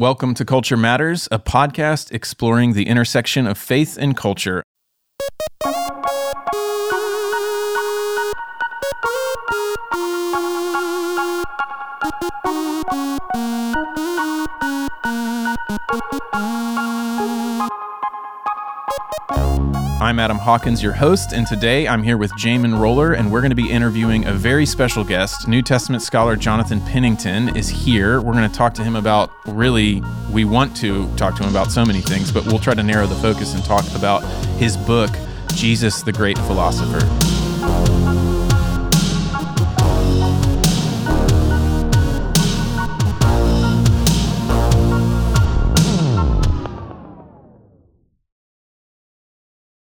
Welcome to Culture Matters, a podcast exploring the intersection of faith and culture. I'm Adam Hawkins, your host, and today I'm here with Jamin Roller, and we're going to be interviewing a very special guest. New Testament scholar Jonathan Pennington is here. We're going to talk to him about really, we want to talk to him about so many things, but we'll try to narrow the focus and talk about his book, Jesus the Great Philosopher.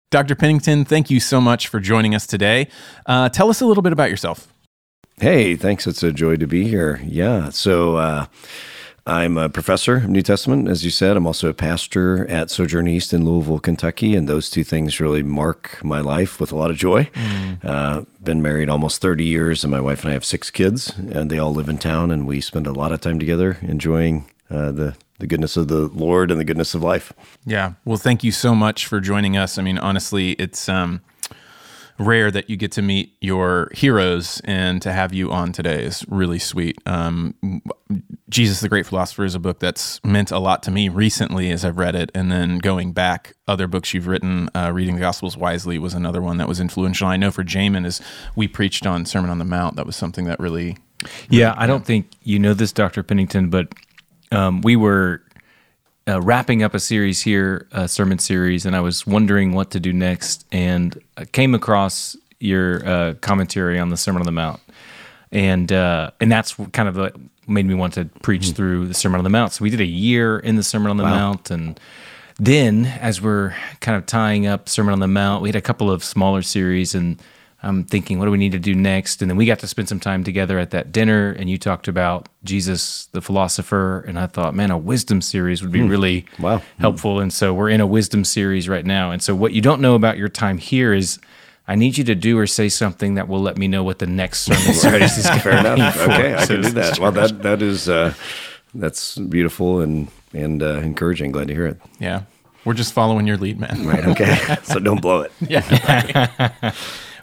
Dr. Pennington, thank you so much for joining us today. Uh, tell us a little bit about yourself. Hey, thanks. It's a joy to be here. Yeah. So, uh, I'm a professor of New Testament, as you said. I'm also a pastor at Sojourn East in Louisville, Kentucky, and those two things really mark my life with a lot of joy. Mm. Uh, been married almost 30 years, and my wife and I have six kids, and they all live in town, and we spend a lot of time together enjoying uh, the the goodness of the Lord and the goodness of life. Yeah. Well, thank you so much for joining us. I mean, honestly, it's um, rare that you get to meet your heroes, and to have you on today is really sweet. Um, Jesus the Great Philosopher is a book that's meant a lot to me recently as I've read it, and then going back, other books you've written, uh, reading the Gospels wisely was another one that was influential. I know for Jamin, as we preached on Sermon on the Mount, that was something that really. Yeah, I don't think you know this, Dr. Pennington, but um, we were uh, wrapping up a series here, a sermon series, and I was wondering what to do next, and I came across your uh, commentary on the Sermon on the Mount, and uh, and that's kind of what made me want to preach mm-hmm. through the Sermon on the Mount. So we did a year in the Sermon on the wow. Mount, and then as we're kind of tying up Sermon on the Mount, we had a couple of smaller series and I'm thinking, what do we need to do next? And then we got to spend some time together at that dinner, and you talked about Jesus, the philosopher, and I thought, man, a wisdom series would be hmm. really wow. helpful. And so we're in a wisdom series right now. And so what you don't know about your time here is. I need you to do or say something that will let me know what the next sermon series is going Fair enough. Okay, I can do that. Well, that that is uh, that's beautiful and and uh, encouraging. Glad to hear it. Yeah, we're just following your lead, man. Right. Okay. so don't blow it. Yeah.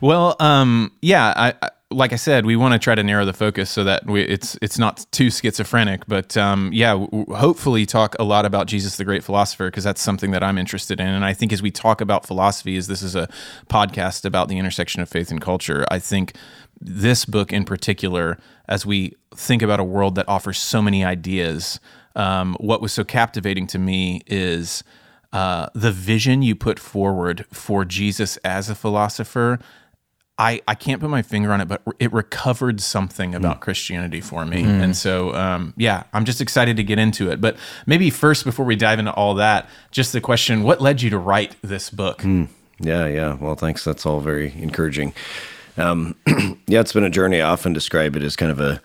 Well, um, yeah, I, I, like I said, we want to try to narrow the focus so that we, it's it's not too schizophrenic. But um, yeah, w- hopefully talk a lot about Jesus, the great philosopher, because that's something that I'm interested in. And I think as we talk about philosophy, as this is a podcast about the intersection of faith and culture, I think this book in particular, as we think about a world that offers so many ideas, um, what was so captivating to me is. Uh, the vision you put forward for Jesus as a philosopher I, I can't put my finger on it, but it recovered something about mm. Christianity for me. Mm. And so, um, yeah, I'm just excited to get into it. But maybe first, before we dive into all that, just the question what led you to write this book? Mm. Yeah, yeah. Well, thanks. That's all very encouraging. Um, yeah, it's been a journey. I often describe it as kind of a,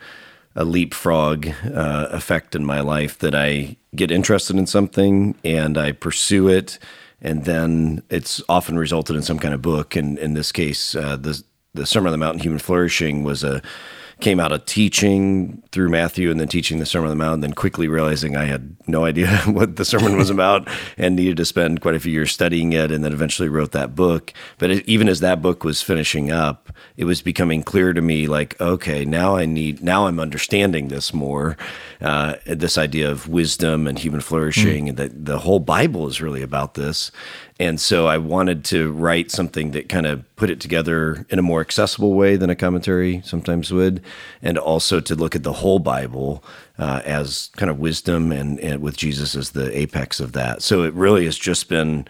a leapfrog uh, effect in my life that I get interested in something and I pursue it and then it's often resulted in some kind of book. And in this case, uh, the the Sermon on the Mount, Human Flourishing, was a came out of teaching through Matthew and then teaching the Sermon on the Mount, and then quickly realizing I had no idea what the sermon was about and needed to spend quite a few years studying it, and then eventually wrote that book. But it, even as that book was finishing up, it was becoming clear to me like, okay, now I need, now I'm understanding this more, uh, this idea of wisdom and human flourishing, mm. and that the whole Bible is really about this. And so I wanted to write something that kind of put it together in a more accessible way than a commentary sometimes would, and also to look at the whole Bible uh, as kind of wisdom and, and with Jesus as the apex of that. So it really has just been,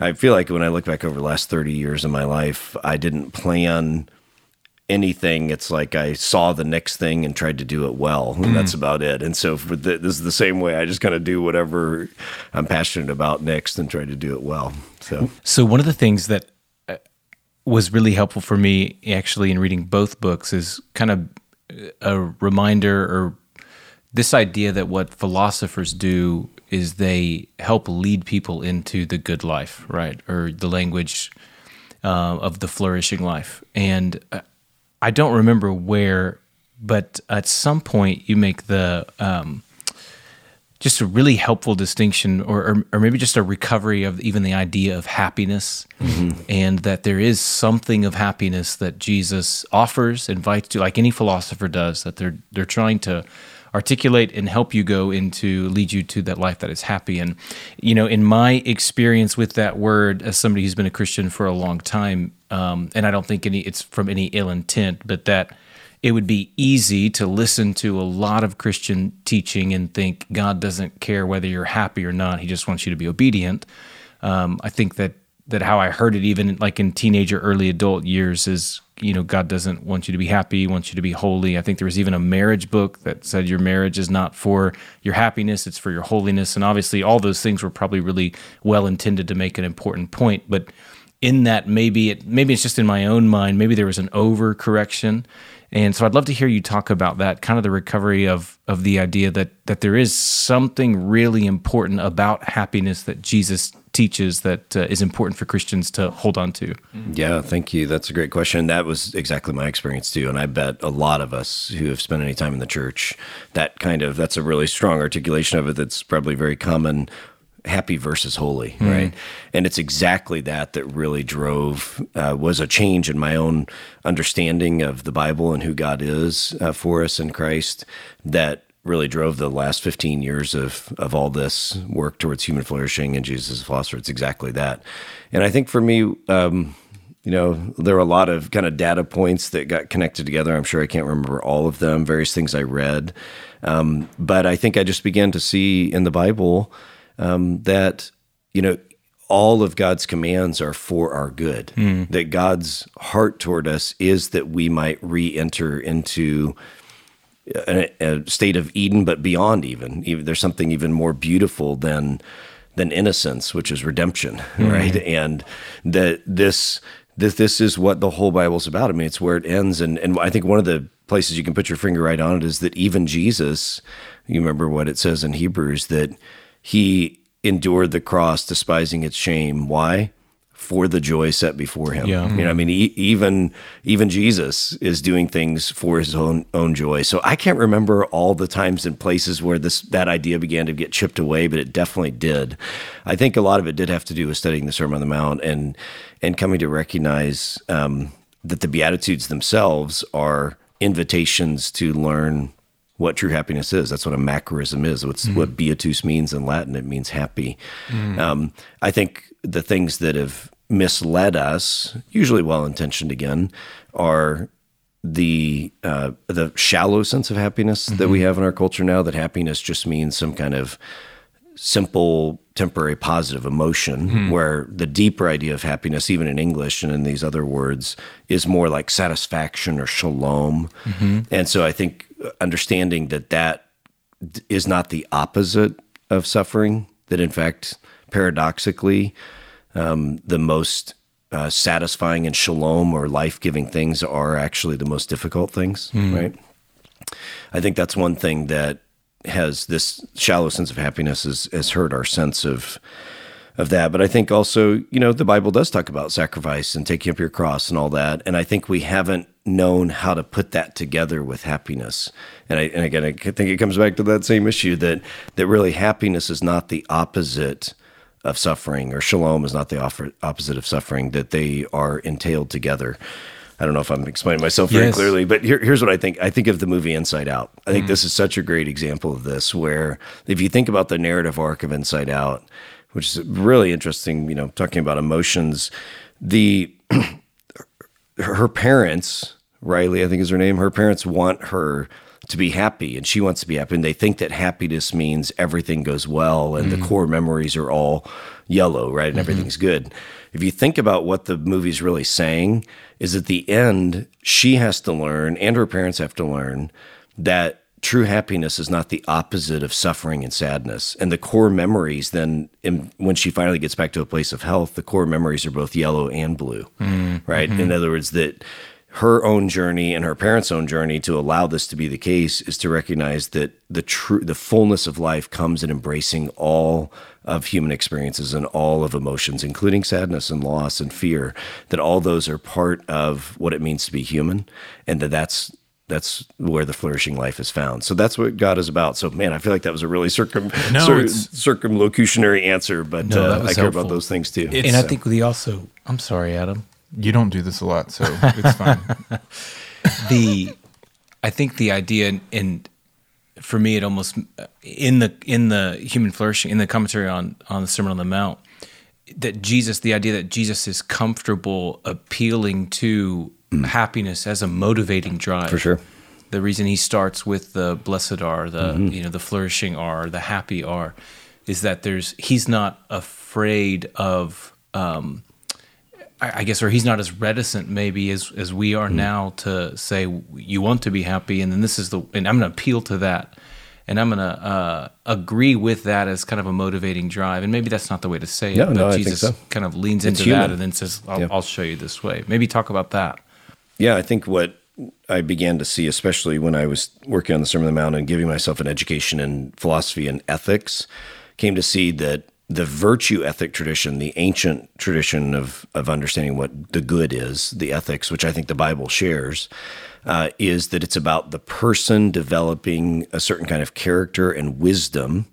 I feel like when I look back over the last 30 years of my life, I didn't plan anything, it's like I saw the next thing and tried to do it well. And mm. that's about it. And so for the, this is the same way. I just kind of do whatever I'm passionate about next and try to do it well. So, so one of the things that uh, was really helpful for me actually in reading both books is kind of a reminder or this idea that what philosophers do is they help lead people into the good life, right? Or the language uh, of the flourishing life. And uh, I don't remember where, but at some point you make the um, just a really helpful distinction, or, or, or maybe just a recovery of even the idea of happiness, and that there is something of happiness that Jesus offers, invites to, like any philosopher does. That they're they're trying to articulate and help you go into lead you to that life that is happy. And you know, in my experience with that word, as somebody who's been a Christian for a long time, um, and I don't think any it's from any ill intent, but that it would be easy to listen to a lot of Christian teaching and think God doesn't care whether you're happy or not. He just wants you to be obedient. Um, I think that that how I heard it, even like in teenager, early adult years, is you know God doesn't want you to be happy, He wants you to be holy. I think there was even a marriage book that said your marriage is not for your happiness, it's for your holiness. And obviously, all those things were probably really well intended to make an important point, but in that maybe it maybe it's just in my own mind maybe there was an overcorrection and so I'd love to hear you talk about that, kind of the recovery of of the idea that that there is something really important about happiness that Jesus teaches that uh, is important for Christians to hold on to. Yeah, thank you. That's a great question. That was exactly my experience too, and I bet a lot of us who have spent any time in the church, that kind of that's a really strong articulation of it. That's probably very common happy versus holy, mm. right? And it's exactly that that really drove uh, was a change in my own understanding of the Bible and who God is uh, for us in Christ that really drove the last 15 years of of all this work towards human flourishing and Jesus' philosopher. It's exactly that. And I think for me, um, you know, there are a lot of kind of data points that got connected together. I'm sure I can't remember all of them, various things I read. Um, but I think I just began to see in the Bible um, that you know all of God's commands are for our good. Mm. That God's heart toward us is that we might re-enter into a, a state of Eden, but beyond even. even. There's something even more beautiful than than innocence, which is redemption, mm. right? And that this this this is what the whole Bible's about. I mean, it's where it ends, and and I think one of the places you can put your finger right on it is that even Jesus, you remember what it says in Hebrews that he endured the cross, despising its shame. Why? For the joy set before him. Yeah. You know, I mean, e- even even Jesus is doing things for his own own joy. So I can't remember all the times and places where this that idea began to get chipped away, but it definitely did. I think a lot of it did have to do with studying the Sermon on the Mount and and coming to recognize um, that the Beatitudes themselves are invitations to learn what true happiness is. That's what a macarism is. What's mm-hmm. what beatus means in Latin. It means happy. Mm-hmm. Um, I think the things that have misled us, usually well intentioned again, are the uh, the shallow sense of happiness mm-hmm. that we mm-hmm. have in our culture now. That happiness just means some kind of simple temporary positive emotion mm-hmm. where the deeper idea of happiness even in english and in these other words is more like satisfaction or shalom mm-hmm. and so i think understanding that that is not the opposite of suffering, that in fact, paradoxically, um, the most uh, satisfying and shalom or life giving things are actually the most difficult things, mm. right? I think that's one thing that has this shallow sense of happiness has, has hurt our sense of of that. But I think also, you know, the Bible does talk about sacrifice and taking up your cross and all that. And I think we haven't known how to put that together with happiness. And, I, and again, I think it comes back to that same issue that that really happiness is not the opposite of suffering, or shalom is not the opposite of suffering. That they are entailed together. I don't know if I'm explaining myself very yes. clearly, but here, here's what I think. I think of the movie Inside Out. I think mm. this is such a great example of this, where if you think about the narrative arc of Inside Out, which is really interesting, you know, talking about emotions, the her parents Riley, I think is her name. Her parents want her to be happy and she wants to be happy. And they think that happiness means everything goes well and mm-hmm. the core memories are all yellow, right? And mm-hmm. everything's good. If you think about what the movie's really saying, is at the end, she has to learn and her parents have to learn that true happiness is not the opposite of suffering and sadness. And the core memories, then, in, when she finally gets back to a place of health, the core memories are both yellow and blue, mm-hmm. right? In other words, that her own journey and her parents' own journey to allow this to be the case is to recognize that the true the fullness of life comes in embracing all of human experiences and all of emotions including sadness and loss and fear that all those are part of what it means to be human and that that's that's where the flourishing life is found. So that's what God is about. So man, I feel like that was a really circum No, cir- circumlocutionary answer, but No, uh, I was care about those things too. It- and I think we also. I'm sorry, Adam. You don't do this a lot, so it's fine. the I think the idea and for me it almost in the in the human flourishing in the commentary on on the Sermon on the Mount that Jesus the idea that Jesus is comfortable appealing to happiness as a motivating drive For sure. the reason he starts with the blessed are the you know the flourishing are the happy are is that there's he's not afraid of um I I guess, or he's not as reticent maybe as as we are now to say you want to be happy, and then this is the, and I'm going to appeal to that, and I'm going to uh, agree with that as kind of a motivating drive, and maybe that's not the way to say it, Yeah, but no, I think Jesus so. kind of leans It's into that and then says, I'll, Yeah. "I'll show you this way." Maybe talk about that. Yeah, I think what I began to see, especially when I was working on the Sermon on the Mount and giving myself an education in philosophy and ethics, came to see that the virtue ethic tradition, the ancient tradition of of understanding what the good is, the ethics, which I think the Bible shares, uh, is that it's about the person developing a certain kind of character and wisdom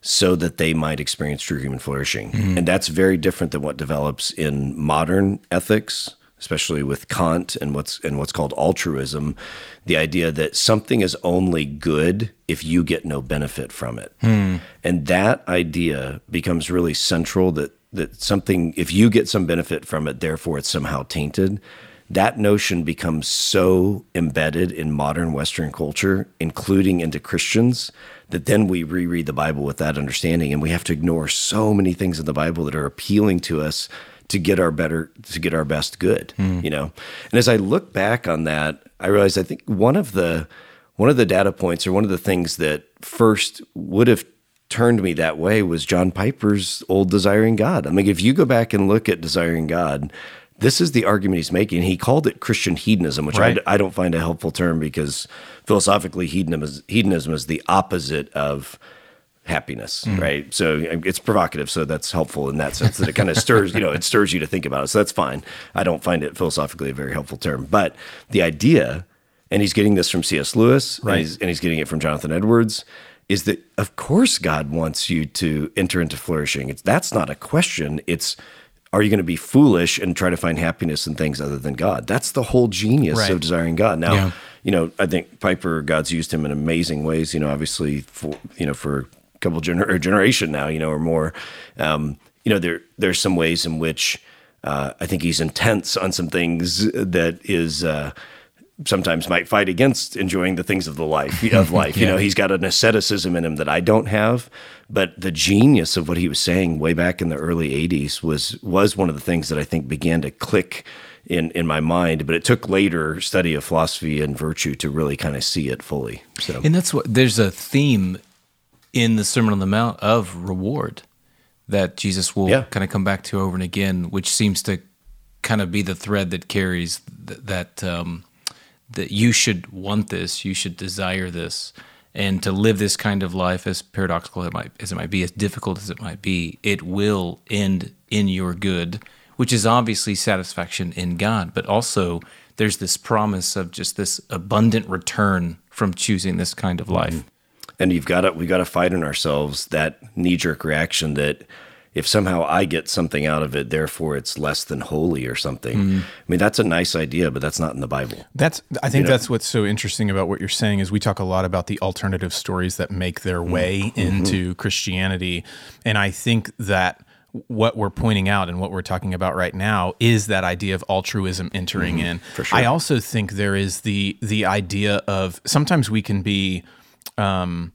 so that they might experience true human flourishing. And that's very different than what develops in modern ethics, especially with Kant and what's and what's called altruism, the idea that something is only good if you get no benefit from it. Hmm. And that idea becomes really central that that something if you get some benefit from it, therefore it's somehow tainted. That notion becomes so embedded in modern Western culture, including into Christians, that then we reread the Bible with that understanding, and we have to ignore so many things in the Bible that are appealing to us to get our better, to get our best good. Hmm. You know, and as I look back on that, I realize I think one of the one of the data points or one of the things that first would have turned me that way was John Piper's old Desiring God. I mean, if you go back and look at Desiring God, this is the argument he's making. He called it Christian hedonism, which Right. I, I don't find a helpful term because philosophically, hedonism is, hedonism is the opposite of happiness, mm. right? So it's provocative, so that's helpful in that sense that it kind of stirs, you know, it stirs you to think about it. So that's fine. I don't find it philosophically a very helpful term, but the idea, and he's getting this from C.S. Lewis, Right. and, he's, and he's getting it from Jonathan Edwards, is that of course God wants you to enter into flourishing. It's that's not a question. It's are you going to be foolish and try to find happiness in things other than God? That's the whole genius Right. of desiring God. Now, Yeah. you know, I think Piper, God's used him in amazing ways. You know, obviously for you know for couple gener- generation now, you know, or more. Um, you know, there there's some ways in which uh, I think he's intense on some things that is. Uh, sometimes might fight against enjoying the things of the life of life. You know, he's got an asceticism in him that I don't have. But the genius of what he was saying way back in the early '80s was was one of the things that I think began to click in in my mind. But it took later study of philosophy and virtue to really kind of see it fully. So And that's what there's a theme in the Sermon on the Mount of reward that Jesus will Yeah. kind of come back to over and again, which seems to kind of be the thread that carries th- that um, that you should want this, you should desire this, and to live this kind of life, as paradoxical it might, as it might be, as difficult as it might be, it will end in your good, which is obviously satisfaction in God, but also there's this promise of just this abundant return from choosing this kind of life. And you've got to we got to fight in ourselves that knee jerk reaction that if somehow I get something out of it, therefore it's less than holy or something. Mm. I mean, that's a nice idea, but that's not in the Bible. That's I think know? that's what's so interesting about what you're saying is we talk a lot about the alternative stories that make their mm. way mm-hmm. into Christianity and I think that what we're pointing out and what we're talking about right now is that idea of altruism entering mm-hmm. in. for sure. I also think there is the the idea of sometimes we can be um,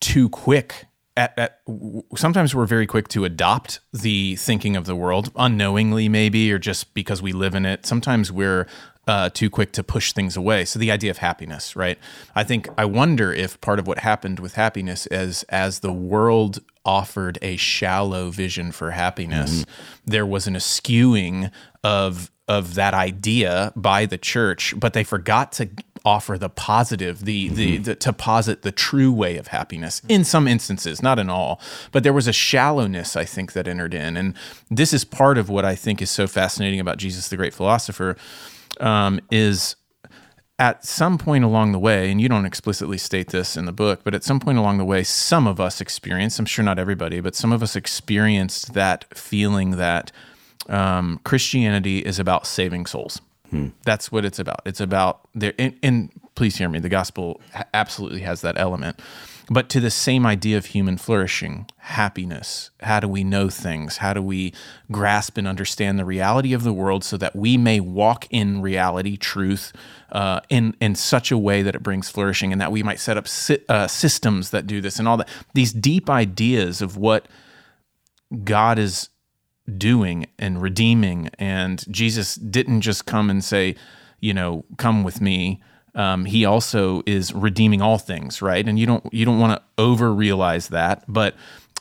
too quick at, at sometimes we're very quick to adopt the thinking of the world unknowingly maybe or just because we live in it. Sometimes we're uh, too quick to push things away. So the idea of happiness right? I think i wonder if part of what happened with happiness is as the world offered a shallow vision for happiness there was an eschewing of of that idea by the church but they forgot to offer the positive the, the the to posit the true way of happiness in some instances not in all but there was a shallowness i think that entered in and this is part of what i think is so fascinating about jesus the great philosopher um, is at some point along the way, and you don't explicitly state this in the book, but at some point along the way, some of us experienced, I'm sure not everybody, but some of us experienced that feeling that um, Christianity is about saving souls. Hmm. That's what it's about. It's about there, and, and please hear me, the gospel absolutely has that element but to the same idea of human flourishing, happiness. How do we know things? How do we grasp and understand the reality of the world so that we may walk in reality, truth, uh, in in such a way that it brings flourishing, and that we might set up si- uh, systems that do this and all that. These deep ideas of what God is doing and redeeming, and Jesus didn't just come and say, you know, come with me um, he also is redeeming all things, right? And you don't you don't want to over realize that, but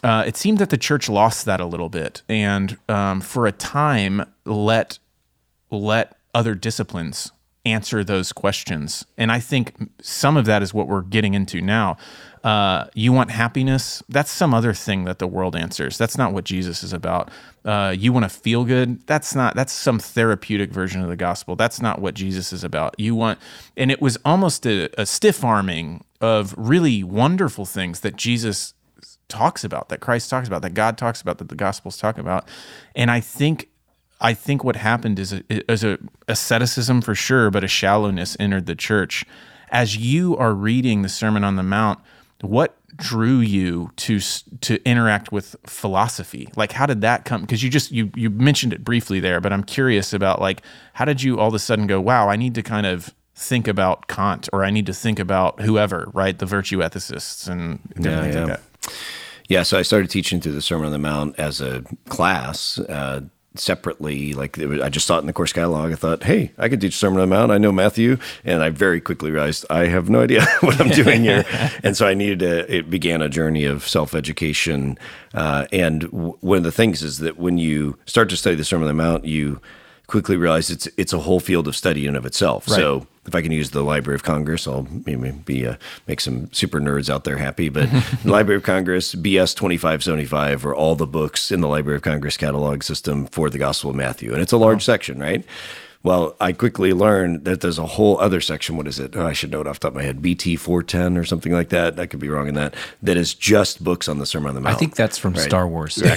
uh, it seemed that the church lost that a little bit, and um, for a time let let other disciplines answer those questions. And I think some of that is what we're getting into now. Uh, you want happiness? That's some other thing that the world answers. That's not what Jesus is about. Uh, you want to feel good? That's not. That's some therapeutic version of the gospel. That's not what Jesus is about. You want, and it was almost a, a stiff arming of really wonderful things that Jesus talks about, that Christ talks about, that God talks about, that the Gospels talk about. And I think I think what happened is a, is a asceticism for sure, but a shallowness entered the church. As you are reading the Sermon on the Mount, what drew you to to interact with philosophy? Like how did that come? Because you just you you mentioned it briefly there but i'm curious about like how did you all of a sudden go wow i need to kind of think about kant or i need to think about whoever right? The virtue ethicists and yeah, yeah. Like yeah so i started teaching through the sermon on the mount as a class uh, separately. Like was, I just saw it in the course catalog. I thought, hey, I could teach Sermon on the Mount. I know Matthew, and I very quickly realized I have no idea what I'm doing here. and so I needed to. It began a journey of self education. Uh, and w- one of the things is that when you start to study the Sermon on the Mount, you quickly realize it's it's a whole field of study in of itself. Right. So if I can use the Library of Congress, I'll maybe uh, make some super nerds out there happy. But Library of Congress, BS twenty five seventy five, are all the books in the Library of Congress catalog system for the Gospel of Matthew, and it's a large section, right? Well, I quickly learned that there's a whole other section. What is it? Oh, I should know it off the top of my head. BT 410 or something like that. I could be wrong in that. That is just books on the Sermon on the Mount. I think that's from right? Star Wars. yeah,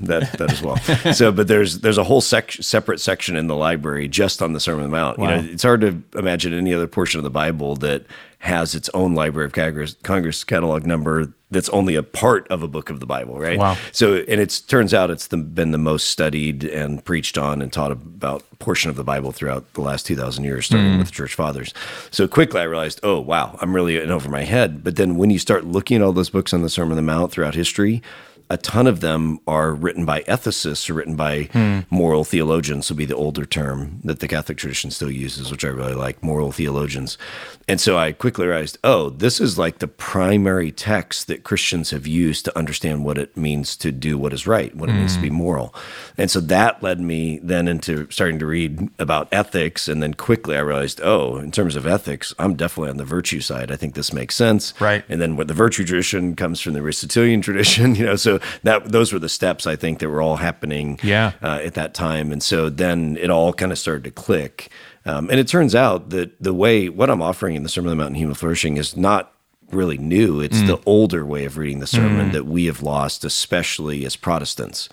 that that as well. so, but there's there's a whole sec- separate section in the library just on the Sermon on the Mount. Wow. You know, it's hard to imagine any other portion of the Bible that has its own Library of Congress, Congress catalog number that's only a part of a book of the Bible, right? Wow. So, and it turns out it's the, been the most studied and preached on and taught about portion of the Bible throughout the last 2,000 years, starting mm. with the church fathers. So quickly I realized, oh, wow, I'm really in over my head. But then when you start looking at all those books on the Sermon on the Mount throughout history, a ton of them are written by ethicists or written by hmm. moral theologians, would be the older term that the Catholic tradition still uses, which I really like, moral theologians. And so I quickly realized, oh, this is like the primary text that Christians have used to understand what it means to do what is right, what it means to be hmm. moral. And so that led me then into starting to read about ethics. And then quickly I realized, oh, in terms of ethics, I'm definitely on the virtue side. I think this makes sense. Right. And then what the virtue tradition comes from the Aristotelian tradition, you know, so that those were the steps I think that were all happening yeah. Uh, at that time. And so then it all kind of started to click. Um, and it turns out that the way what I'm offering in the Sermon on the Mount and Human Flourishing is not really new. It's mm. the older way of reading the sermon mm. that we have lost, especially as Protestants.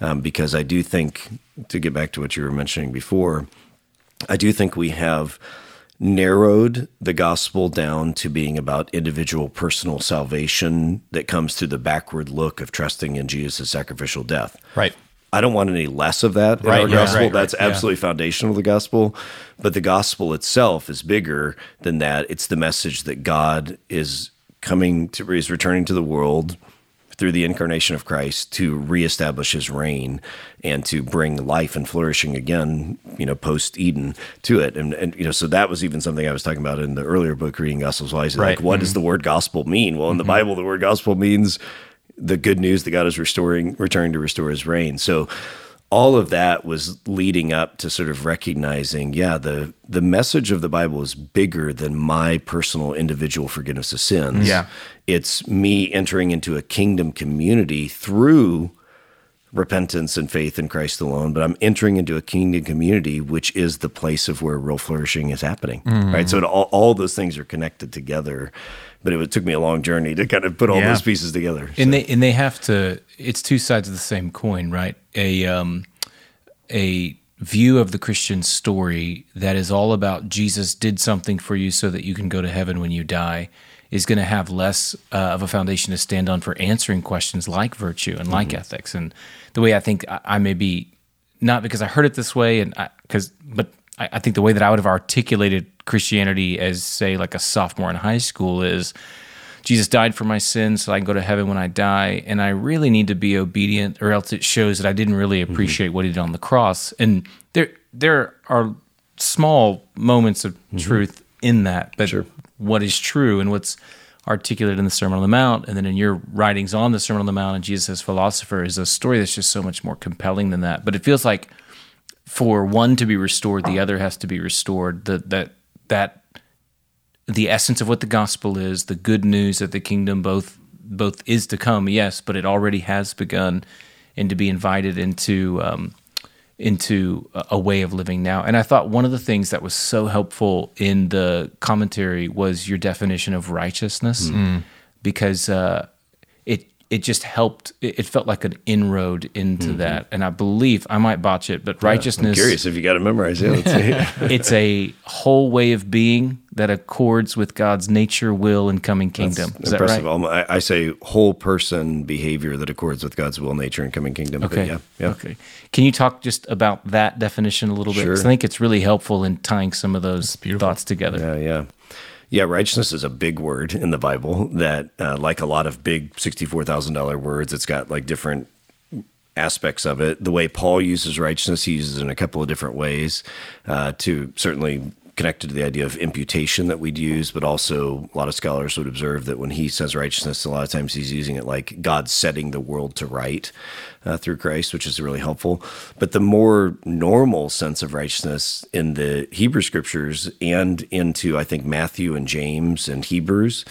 Um, because I do think, to get back to what you were mentioning before, I do think we have narrowed the gospel down to being about individual personal salvation that comes through the backward look of trusting in Jesus' sacrificial death. Right. I don't want any less of that in right, our yeah, gospel. Right, That's right, absolutely yeah. foundational to the gospel. But the gospel itself is bigger than that. It's the message that God is coming to, is returning to the world through the incarnation of Christ to reestablish his reign and to bring life and flourishing again, you know, post Eden to it. And, and, you know, so that was even something I was talking about in the earlier book, Reading Gospels Wisely. Right. Like, what mm-hmm. does the word gospel mean? Well, in the mm-hmm. Bible, the word gospel means the good news that God is restoring, returning to restore his reign. So, all of that was leading up to sort of recognizing, yeah, the the message of the Bible is bigger than my personal individual forgiveness of sins. Yeah. It's me entering into a kingdom community through repentance and faith in Christ alone, but I'm entering into a kingdom community, which is the place of where real flourishing is happening. Mm. Right. So it, all, all those things are connected together. But it took me a long journey to kind of put all Yeah. those pieces together. and they and they have to it's two sides of the same coin right a um a view of the christian story that is all about jesus did something for you so that you can go to heaven when you die is going to have less uh, of a foundation to stand on for answering questions like virtue and like ethics and the way i think I, I may be not because i heard it this way and because but I, I think the way that i would have articulated christianity as say like a sophomore in high school is Jesus died for my sins so I can go to heaven when I die, and I really need to be obedient, or else it shows that I didn't really mm-hmm. appreciate what he did on the cross. And there, there are small moments of mm-hmm. truth in that, but what is true and what's articulated in the Sermon on the Mount, and then in your writings on the Sermon on the Mount and Jesus as philosopher, is a story that's just so much more compelling than that. But it feels like for one to be restored, the ah. other has to be restored. That that that the essence of what the gospel is, the good news that the kingdom both both is to come, yes, but it already has begun, and to be invited into um, into a, way of living now. And I thought one of the things that was so helpful in the commentary was your definition of righteousness, because uh, it it just helped. It, felt like an inroad into that, and I believe I might botch it, but righteousness Curious if you got to memorize it. It's a whole way of being that accords with God's nature, will, and coming kingdom. Is that Impressive. right? Um, I, I say whole person behavior that accords with God's will, nature, and coming kingdom. Okay. yeah, yeah. Okay. Can you talk just about that definition a little bit? Sure. I think it's really helpful in tying some of those thoughts together. Yeah, yeah. Yeah, righteousness is a big word in the Bible that, uh, like a lot of big $64,000 words, it's got like different aspects of it. The way Paul uses righteousness, he uses it in a couple of different ways uh, to certainly connected to the idea of imputation that we'd use, but also a lot of scholars would observe that when he says righteousness, a lot of times he's using it like God setting the world to right uh, through Christ, which is really helpful. But the more normal sense of righteousness in the Hebrew scriptures and into, I think, Matthew and James and Hebrews,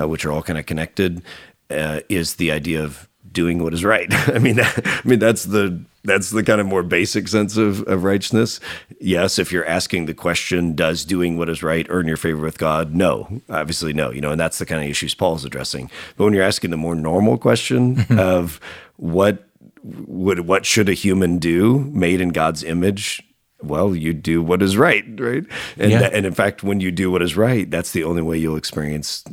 uh, which are all kind of connected, uh, is the idea of doing what is right. I mean, that, I mean that's the that's the kind of more basic sense of, of righteousness. Yes, if you're asking the question, does doing what is right earn your favor with God? No, obviously no. You know, and that's the kind of issues Paul's addressing. But when you're asking the more normal question of what would what should a human do made in God's image? Well, you do what is right, right? And Yeah. and in fact, when you do what is right, that's the only way you'll experience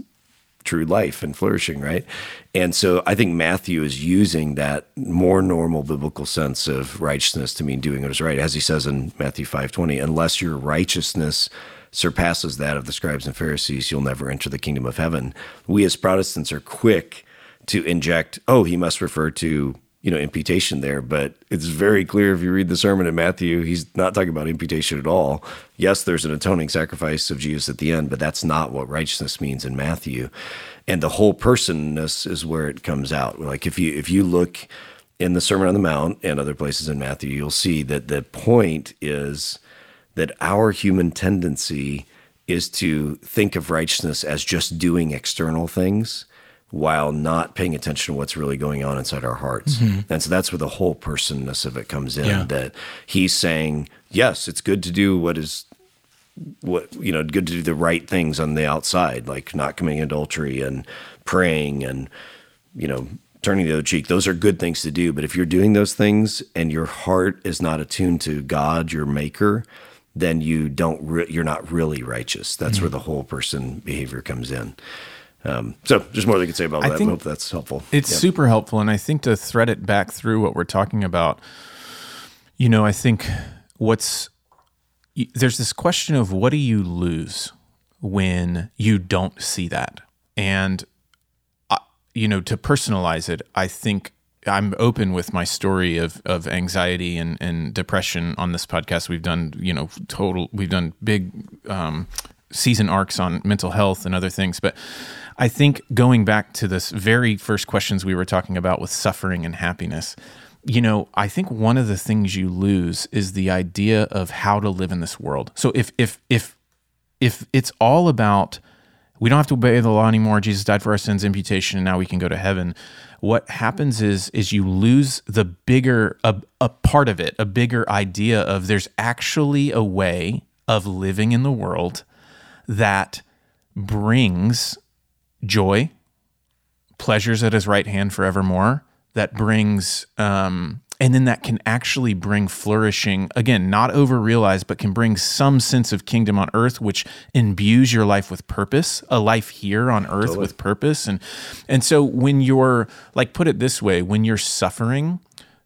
true life and flourishing, right? And so I think Matthew is using that more normal biblical sense of righteousness to mean doing what is right, as he says in Matthew five twenty, unless your righteousness surpasses that of the scribes and Pharisees, you'll never enter the kingdom of heaven. We as Protestants are quick to inject, oh, he must refer to you know imputation there but it's very clear if you read the sermon in matthew he's not talking about imputation at all. Yes there's an atoning sacrifice of jesus at the end but that's not what righteousness means in matthew. And the whole personness is where it comes out. Like if you if you look in the sermon on the mount and other places in matthew you'll see that the point is that our human tendency is to think of righteousness as just doing external things while not paying attention to what's really going on inside our hearts. Mm-hmm. And so that's where the whole personness of it comes in Yeah. that he's saying, yes, it's good to do what is what you know, good to do the right things on the outside, like not committing adultery and praying and you know, turning the other cheek. Those are good things to do, but if you're doing those things and your heart is not attuned to God, your maker, then you don't re- you're not really righteous. That's mm-hmm. where the whole person behavior comes in. Um, so there's more they could say about I that. I hope that's helpful. It's Yeah. super helpful. And I think to thread it back through what we're talking about, you know, I think what's there's this question of what do you lose when you don't see that? And, uh, you know, to personalize it, I think I'm open with my story of, of anxiety and, and depression on this podcast. We've done, you know, total, we've done big um, season arcs on mental health and other things. But I think going back to this very first questions we were talking about with suffering and happiness, you know, I think one of the things you lose is the idea of how to live in this world. So if if if if it's all about We don't have to obey the law anymore. Jesus died for our sins, imputation, and now we can go to heaven. What happens is is you lose the bigger a, a part of it, a bigger idea of there's actually a way of living in the world that brings joy, pleasures at his right hand forevermore, that brings um, and then that can actually bring flourishing again not over realized but can bring some sense of kingdom on earth which imbues your life with purpose a life here on earth totally. with purpose and and so when you're like put it this way when you're suffering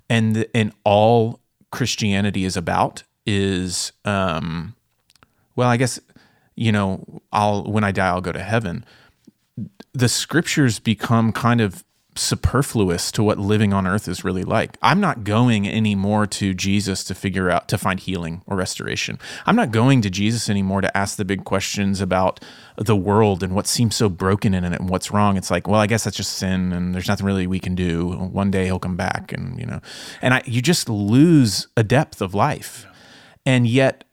and and all christianity is about is um well i guess you know i'll when i die i'll go to heaven the scriptures become kind of superfluous to what living on earth is really like. I'm not going anymore to Jesus to figure out to find healing or restoration. I'm not going to Jesus anymore to ask the big questions about the world and what seems so broken in it and what's wrong. It's like, well, I guess that's just sin and there's nothing really we can do. One day he'll come back and, you know. And I you just lose a depth of life. And yet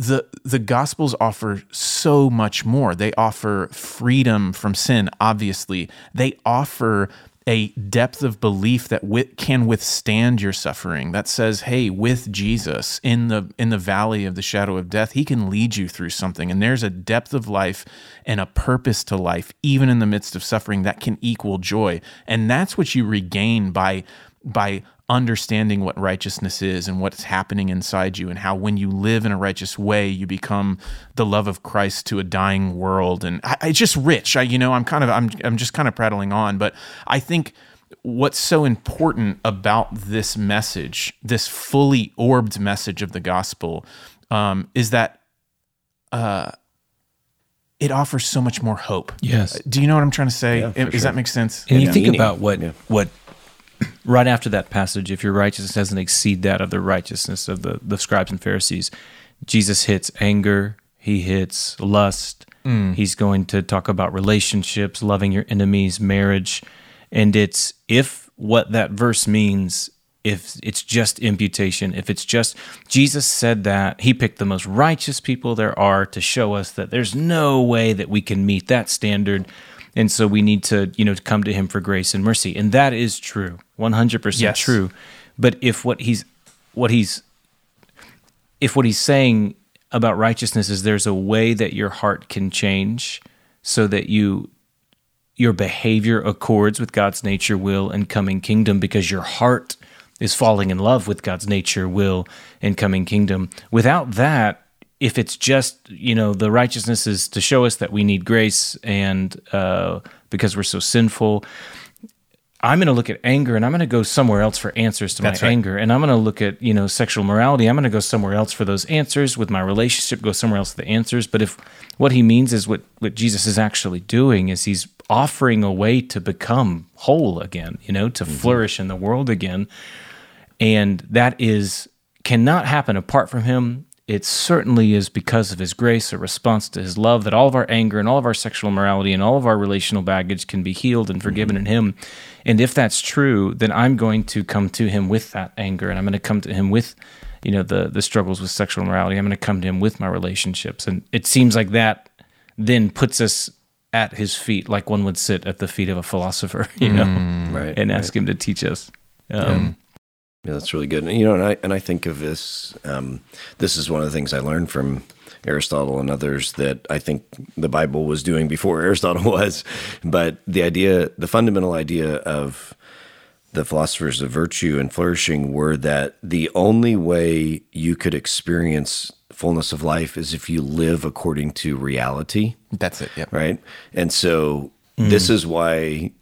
the the gospels offer so much more. They offer freedom from sin obviously. They offer a depth of belief that w- can withstand your suffering that says hey with Jesus in the in the valley of the shadow of death he can lead you through something. And there's a depth of life and a purpose to life even in the midst of suffering that can equal joy. And that's what you regain by by understanding what righteousness is and what's happening inside you and how when you live in a righteous way you become the love of Christ to a dying world and I, it's just rich I you know I'm kind of I'm I'm just kind of prattling on but I think what's so important about this message this fully orbed message of the gospel um, is that uh, it offers so much more hope. Yes. Do you know what I'm trying to say? Yeah, Does sure. that make sense? And yeah. you think about what yeah. what right after that passage, if your righteousness doesn't exceed that of the righteousness of the, the scribes and Pharisees, Jesus hits anger, he hits lust, mm. he's going to talk about relationships, loving your enemies, marriage. And it's if what that verse means, if it's just imputation, if it's just Jesus said that, he picked the most righteous people there are to show us that there's no way that we can meet that standard and so we need to you know come to him for grace and mercy. And that is true. 100% yes. true. But if what he's what he's if what he's saying about righteousness is there's a way that your heart can change so that you your behavior accords with God's nature will and coming kingdom because your heart is falling in love with God's nature will and coming kingdom without that if it's just you know the righteousness is to show us that we need grace and uh, because we're so sinful i'm going to look at anger and i'm going to go somewhere else for answers to That's my right. anger. And i'm going to look at you know sexual morality. I'm going to go somewhere else for those answers. With my relationship go somewhere else for the answers. But if what he means is what what jesus is actually doing is he's offering a way to become whole again you know to mm-hmm. flourish in the world again. And that is cannot happen apart from him it certainly is because of his grace, a response to his love, that all of our anger and all of our sexual morality and all of our relational baggage can be healed and forgiven mm-hmm. in him. And if that's true, then I'm going to come to him with that anger and I'm going to come to him with, you know, the the struggles with sexual morality. I'm going to come to him with my relationships. And it seems like that then puts us at his feet like one would sit at the feet of a philosopher, you know, mm, right, and ask right. him to teach us. Um, yeah, that's really good. And, you know, and I and I think of this. Um, this is one of the things I learned from Aristotle and others that I think the Bible was doing before Aristotle was. But the idea, the fundamental idea of the philosophers of virtue and flourishing were that the only way you could experience fullness of life is if you live according to reality. That's it. Yeah. Right. And so mm. this is why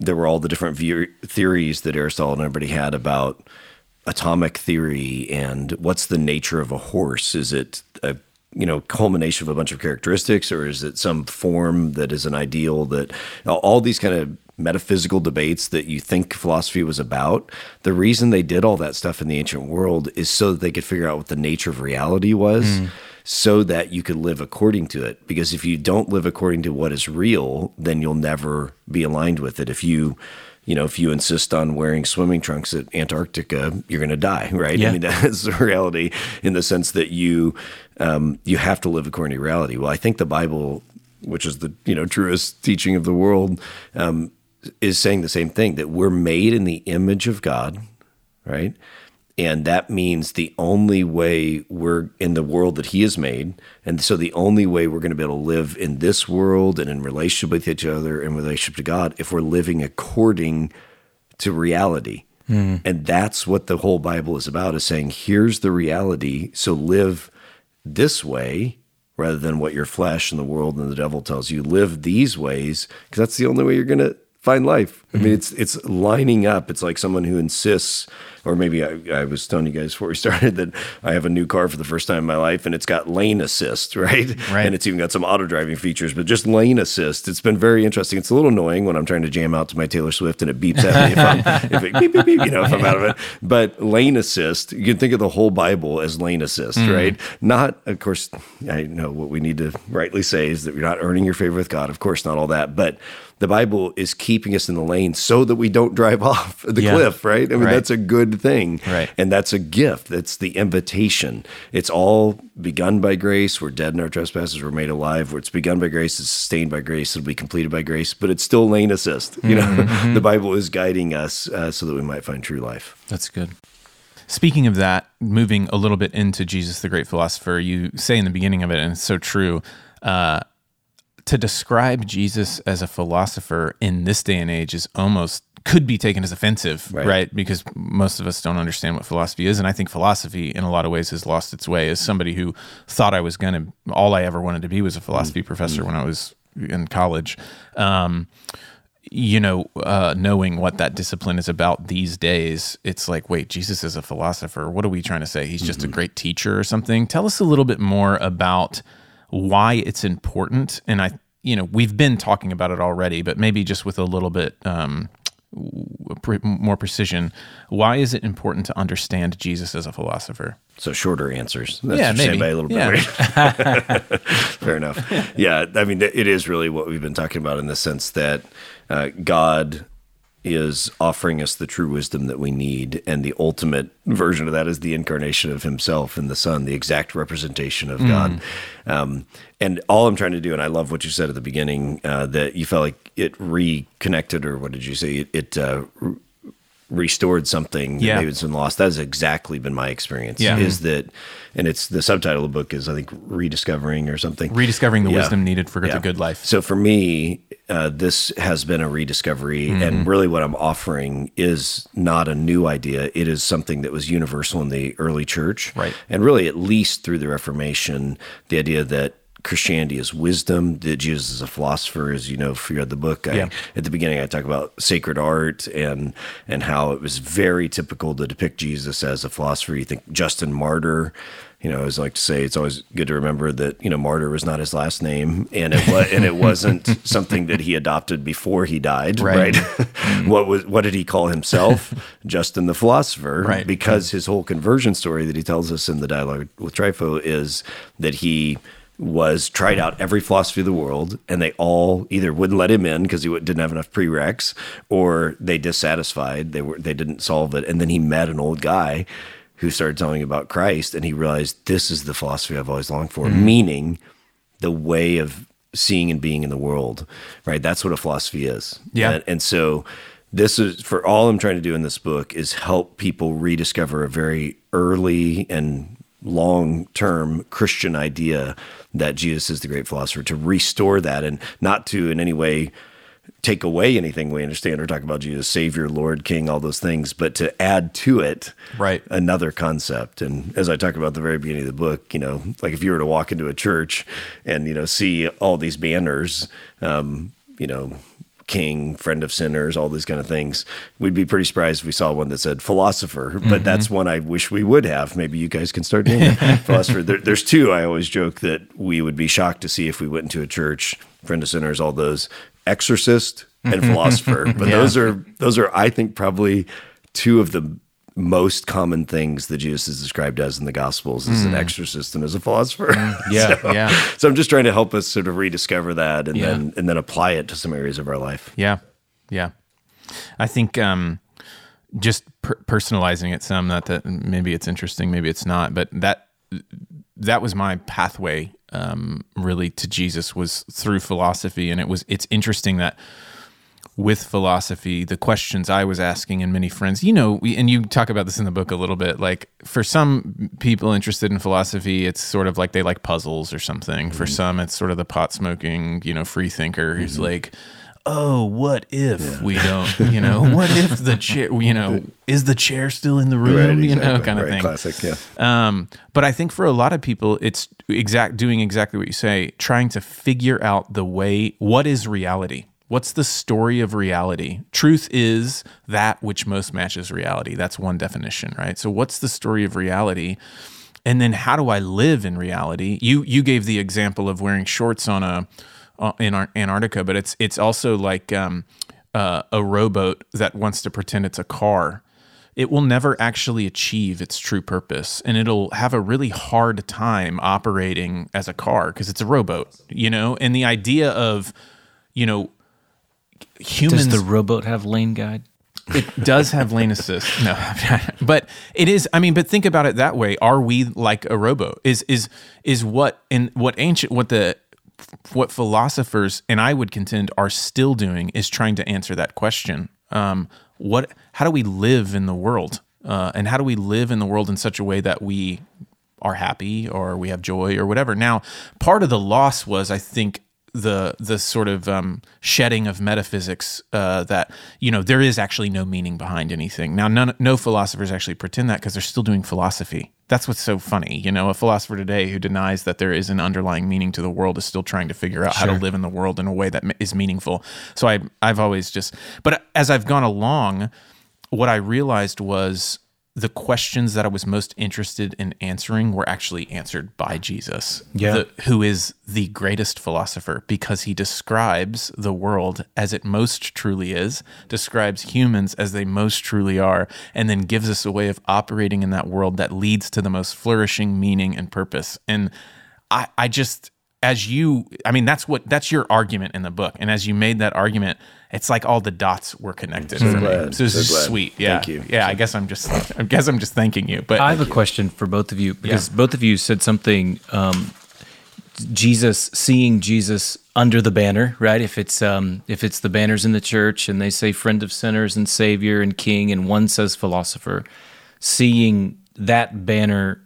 there were all the different view- theories that Aristotle and everybody had about atomic theory and what's the nature of a horse? Is it a you know culmination of a bunch of characteristics, or is it some form that is an ideal? That all these kind of metaphysical debates that you think philosophy was about. The reason they did all that stuff in the ancient world is so that they could figure out what the nature of reality was. Mm. So that you could live according to it. Because if you don't live according to what is real, then you'll never be aligned with it. If you you know, if you insist on wearing swimming trunks at Antarctica, you're going to die, right? Yeah. I mean, that's the reality in the sense that you um, you have to live according to reality. Well, I think the Bible which is the you know truest teaching of the world, um, is saying the same thing that we're made in the image of God, right? And that means the only way we're in the world that He has made, and so the only way we're going to be able to live in this world and in relationship with each other and relationship to God, if we're living according to reality. Mm. And that's what the whole Bible is about: is saying, here's the reality. So live this way rather than what your flesh and the world and the devil tells you. Live these ways because that's the only way you're going to find life. I mean, mm-hmm. it's it's lining up. It's like someone who insists or maybe I, I, was telling you guys before we started that I have a new car for the first time in my life and it's got lane assist, right? Right. And it's even got some auto driving features, but just lane assist. It's been very interesting. It's a little annoying when I'm trying to jam out to my Taylor Swift and it beeps at me if I'm, if it, beep, beep, beep, you know, if I'm out of it. But lane assist, you can think of the whole Bible as lane assist, mm. right? Not, of course, I know what we need to rightly say is that you're not earning your favor with God. Of course, not all that, but the Bible is keeping us in the lane so that we don't drive off the yeah. cliff, right? I mean, right. that's a good thing. Right. And that's a gift. That's the invitation. It's all begun by grace. We're dead in our trespasses. We're made alive. It's begun by grace. It's sustained by grace. It'll be completed by grace, but it's still lane assist. You know, mm-hmm. the Bible is guiding us uh, so that we might find true life. That's good. Speaking of that, moving a little bit into Jesus, the great philosopher, you say in the beginning of it, and it's so true. Uh, to describe Jesus as a philosopher in this day and age is almost could be taken as offensive, right. right. Because most of us don't understand what philosophy is. And I think philosophy, in a lot of ways, has lost its way. As somebody who thought I was going to, all I ever wanted to be was a philosophy mm-hmm. professor when I was in college. Um, you know, uh, knowing what that discipline is about these days, it's like, wait, Jesus is a philosopher. What are we trying to say? He's just mm-hmm. a great teacher or something. Tell us a little bit more about why it's important. And I, you know, we've been talking about it already, but maybe just with a little bit um, more precision. Why is it important to understand Jesus as a philosopher? So shorter answers. That's yeah, maybe. By a little bit. Yeah. Fair enough. Yeah, I mean, it is really what we've been talking about in the sense that uh, God is offering us the true wisdom that we need. And the ultimate version of that is the incarnation of himself in the Son, the exact representation of mm. God. Um, and all I'm trying to do, and I love what you said at the beginning, uh, that you felt like it reconnected, or what did you say? It, it uh, restored something yeah. that maybe it's been lost. That has exactly been my experience. Yeah. Is that, and it's the subtitle of the book is I think rediscovering or something. Rediscovering the yeah. wisdom needed for yeah. the good life. So for me, uh, this has been a rediscovery, mm-hmm. and really what I'm offering is not a new idea. It is something that was universal in the early church, right? And really, at least through the Reformation, the idea that Christianity is wisdom, that Jesus is a philosopher, as you know, if you read the book. I, yeah. At the beginning, I talk about sacred art and and how it was very typical to depict Jesus as a philosopher. You think Justin Martyr, you know, as I like to say, it's always good to remember that you know Martyr was not his last name, and it was and it wasn't something that he adopted before he died. Right? right? Mm-hmm. what was what did he call himself? Justin the philosopher. Right. Because his whole conversion story that he tells us in the dialogue with Trypho is that he was tried out every philosophy of the world, and they all either wouldn't let him in because he didn't have enough prereqs, or they dissatisfied. They were they didn't solve it, and then he met an old guy who started telling about Christ, and he realized this is the philosophy I've always longed for, mm-hmm. meaning the way of seeing and being in the world. Right, that's what a philosophy is. Yeah, and, and so this is for all I'm trying to do in this book is help people rediscover a very early and long term Christian idea that Jesus is the great philosopher, to restore that and not to in any way take away anything we understand or talk about Jesus, Savior, Lord, King, all those things, but to add to it right. another concept. And as I talk about the very beginning of the book, you know, like if you were to walk into a church and, you know, see all these banners, um, you know, king, friend of sinners, all these kind of things. We'd be pretty surprised if we saw one that said philosopher, but mm-hmm. that's one I wish we would have. Maybe you guys can start doing that. philosopher. There, there's two I always joke that we would be shocked to see if we went into a church, friend of sinners, all those exorcist and philosopher. But yeah. those are those are I think probably two of the most common things that Jesus is described as in the Gospels is mm. an exorcist and as a philosopher. Mm. Yeah, so, yeah. So I'm just trying to help us sort of rediscover that and yeah. then and then apply it to some areas of our life. Yeah, yeah. I think um, just per- personalizing it some. Not that maybe it's interesting, maybe it's not, but that that was my pathway um, really to Jesus was through philosophy, and it was it's interesting that with philosophy, the questions I was asking and many friends, you know, and you talk about this in the book a little bit. Like for some people interested in philosophy, it's sort of like they like puzzles or something. Mm-hmm. For some, it's sort of the pot smoking, you know, free thinker who's mm-hmm. like, oh, what if yeah. we don't, you know, what if the chair, you know, is the chair still in the room, right, exactly. you know, kind of right, thing. Classic, yeah. Um, but I think for a lot of people, it's exact doing exactly what you say, trying to figure out the way, what is reality? What's the story of reality? Truth is that which most matches reality. That's one definition, right? So, what's the story of reality? And then, how do I live in reality? You you gave the example of wearing shorts on a uh, in Antarctica, but it's it's also like um, uh, a rowboat that wants to pretend it's a car. It will never actually achieve its true purpose, and it'll have a really hard time operating as a car because it's a rowboat, you know. And the idea of, you know, humans. Does the rowboat have lane guide? It does have lane assist. No, but it is. I mean, but think about it that way. Are we like a rowboat? Is is is what in what ancient what the what philosophers and I would contend are still doing is trying to answer that question. Um, what? How do we live in the world? Uh, and how do we live in the world in such a way that we are happy or we have joy or whatever? Now, part of the loss was, I think, the the sort of um, shedding of metaphysics uh, that you know there is actually no meaning behind anything. Now, none, no philosophers actually pretend that because they're still doing philosophy. That's what's so funny. You know, a philosopher today who denies that there is an underlying meaning to the world is still trying to figure out sure. how to live in the world in a way that is meaningful. So I I've always just, but as I've gone along, what I realized was the questions that I was most interested in answering were actually answered by Jesus, yeah. the, who is the greatest philosopher because he describes the world as it most truly is, describes humans as they most truly are, and then gives us a way of operating in that world that leads to the most flourishing meaning and purpose. And I, I just, as you, I mean, that's what, that's your argument in the book. And as you made that argument, it's like all the dots were connected so for glad. me. So this so is glad. sweet. Yeah. Thank you. Yeah. I guess I'm just, I guess I'm just thanking you. But I have a question for both of you because yeah. both of you said something, um, Jesus, seeing Jesus under the banner, right? If it's um, if it's the banners in the church and they say friend of sinners and savior and king, and one says philosopher, seeing that banner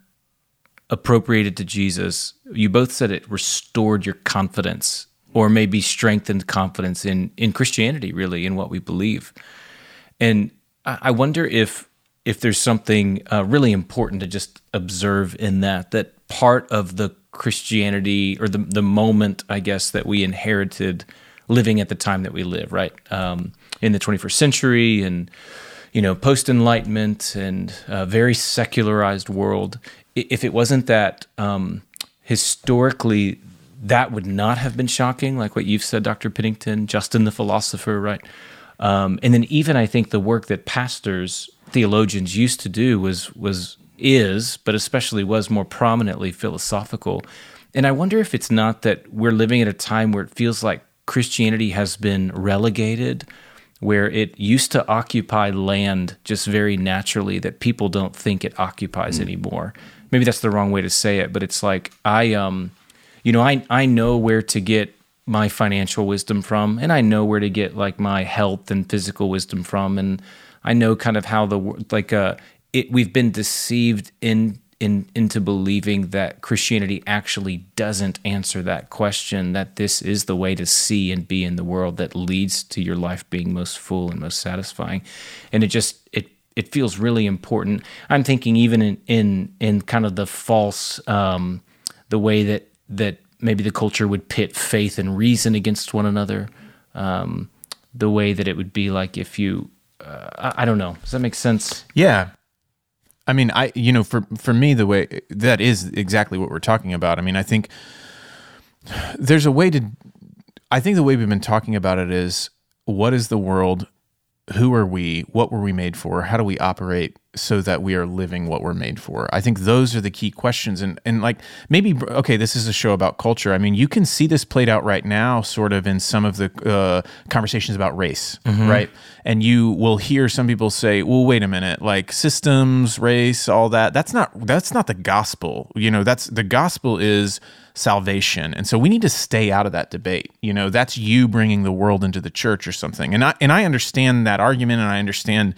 appropriated to Jesus, you both said it restored your confidence or maybe strengthened confidence in in Christianity, really, in what we believe. And I wonder if if there's something uh, really important to just observe in that that part of the Christianity or the the moment, I guess, that we inherited living at the time that we live, right, um, in the 21st century and you know post enlightenment and a very secularized world. If it wasn't that um, historically that would not have been shocking, like what you've said, Dr. Pennington, Justin the philosopher, right? Um, and then even I think the work that pastors, theologians used to do was was is, but especially was more prominently philosophical. And I wonder if it's not that we're living at a time where it feels like Christianity has been relegated, where it used to occupy land just very naturally that people don't think it occupies mm. anymore. Maybe that's the wrong way to say it, but it's like I um you know, I I know where to get my financial wisdom from, and I know where to get like my health and physical wisdom from, and I know kind of how the like uh it we've been deceived in in into believing that Christianity actually doesn't answer that question that this is the way to see and be in the world that leads to your life being most full and most satisfying and it just it it feels really important i'm thinking even in in in kind of the false um the way that that maybe the culture would pit faith and reason against one another. Um, the way that it would be like if you, uh, I, I don't know. Does that make sense? Yeah. I mean, I you know, for for me, the way that is exactly what we're talking about. I mean, I think there's a way to. I think the way we've been talking about it is what is the world, who are we, what were we made for, how do we operate so that we are living what we're made for? I think those are the key questions. And and like maybe okay, this is a show about culture. I mean, you can see this played out right now, sort of in some of the uh, conversations about race, right? And you will hear some people say, "Well, wait a minute, like systems, race, all that. That's not that's not the gospel. You know, that's the gospel is." salvation. And so we need to stay out of that debate. You know, that's you bringing the world into the church or something. And I and I understand that argument and I understand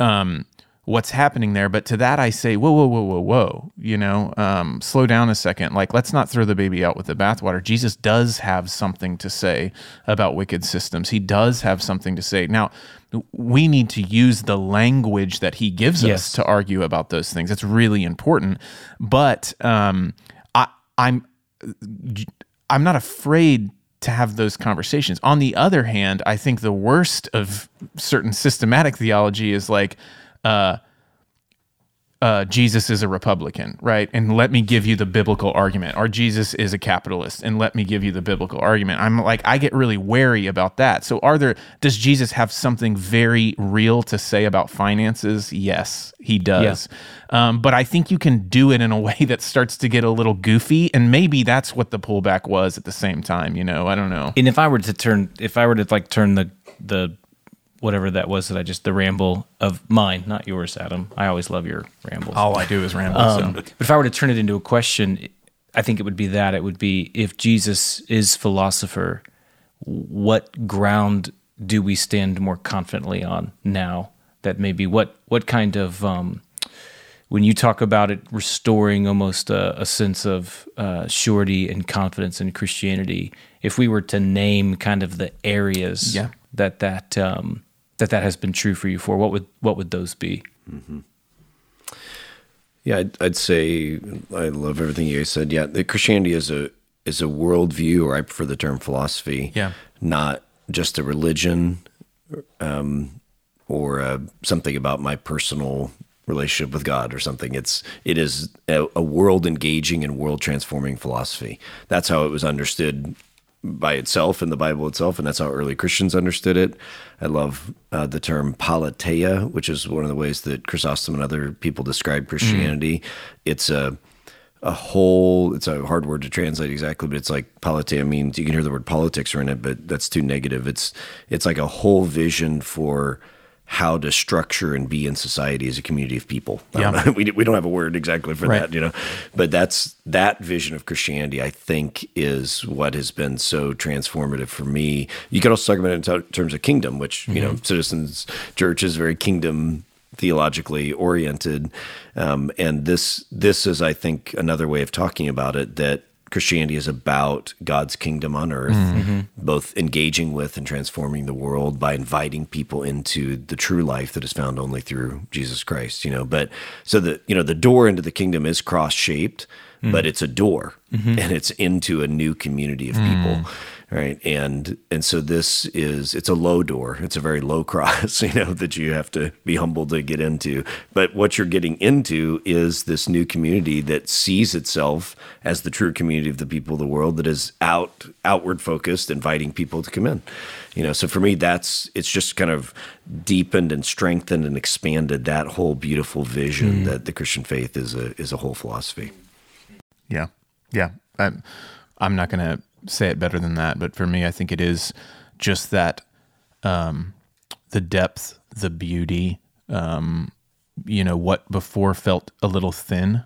um, what's happening there. But to that I say, whoa, whoa, whoa, whoa, whoa. You know, um, slow down a second. Like, let's not throw the baby out with the bathwater. Jesus does have something to say about wicked systems. He does have something to say. Now, we need to use the language that he gives Yes. us to argue about those things. It's really important. But um, I, I'm I'm not afraid to have those conversations. On the other hand, I think the worst of certain systematic theology is like, uh, uh, Jesus is a Republican, right? And let me give you the biblical argument. Or Jesus is a capitalist, and let me give you the biblical argument. I'm like, I get really wary about that. So, are there? Does Jesus have something very real to say about finances? Yes, he does. Um, but I think you can do it in a way that starts to get a little goofy, and maybe that's what the pullback was at the same time. You know, I don't know. And if I were to turn, if I were to like turn the the whatever that was that I just the ramble of mine, not yours, Adam. I always love your rambles. All I do is ramble. Um, so. but if I were to turn it into a question, I think it would be that it would be if Jesus is philosopher, what ground do we stand more confidently on now? That maybe what what kind of um, when you talk about it restoring almost a, a sense of uh, surety and confidence in Christianity, if we were to name kind of the areas Yeah. that that um, that that has been true for you for, what would what would those be? Yeah, I'd, I'd say I love everything you guys said. Yeah, the Christianity is a is a worldview, or I prefer the term philosophy. Yeah. not just a religion, um, or uh, something about my personal relationship with God or something. It's it is a, a world engaging and world transforming philosophy. That's how it was understood by itself in the Bible itself, and that's how early Christians understood it. I love uh, the term politeia, which is one of the ways that Chrysostom and other people describe Christianity. It's a a whole it's a hard word to translate exactly but it's like politeia means you can hear the word politics are in it but that's too negative it's it's like a whole vision for how to structure and be in society as a community of people. Yeah. we, we don't have a word exactly for Right. that you know. But that's that vision of christianity i think is what has been so transformative for me. You could also talk about it in t- terms of kingdom which you know citizens church is very kingdom theologically oriented. Um, and this this is i think another way of talking about it that christianity is about god's kingdom on earth mm-hmm. Mm-hmm. both engaging with and transforming the world by inviting people into the true life that is found only through jesus christ you know. But so the you know the door into the kingdom is cross shaped but mm. it's a door mm-hmm. and it's into a new community of mm. people right. And and so this is it's a low door. It's a very low cross you know that you have to be humble to get into. But what you're getting into is this new community that sees itself as the true community of the people of the world that is out outward focused inviting people to come in. You know so for me that's it's just kind of deepened and strengthened and expanded that whole beautiful vision hmm. that the christian faith is a is a whole philosophy. Yeah, yeah. I'm, I'm not going to say it better than that, but for me, I think it is just that um, the depth, the beauty. Um, you know what before felt a little thin.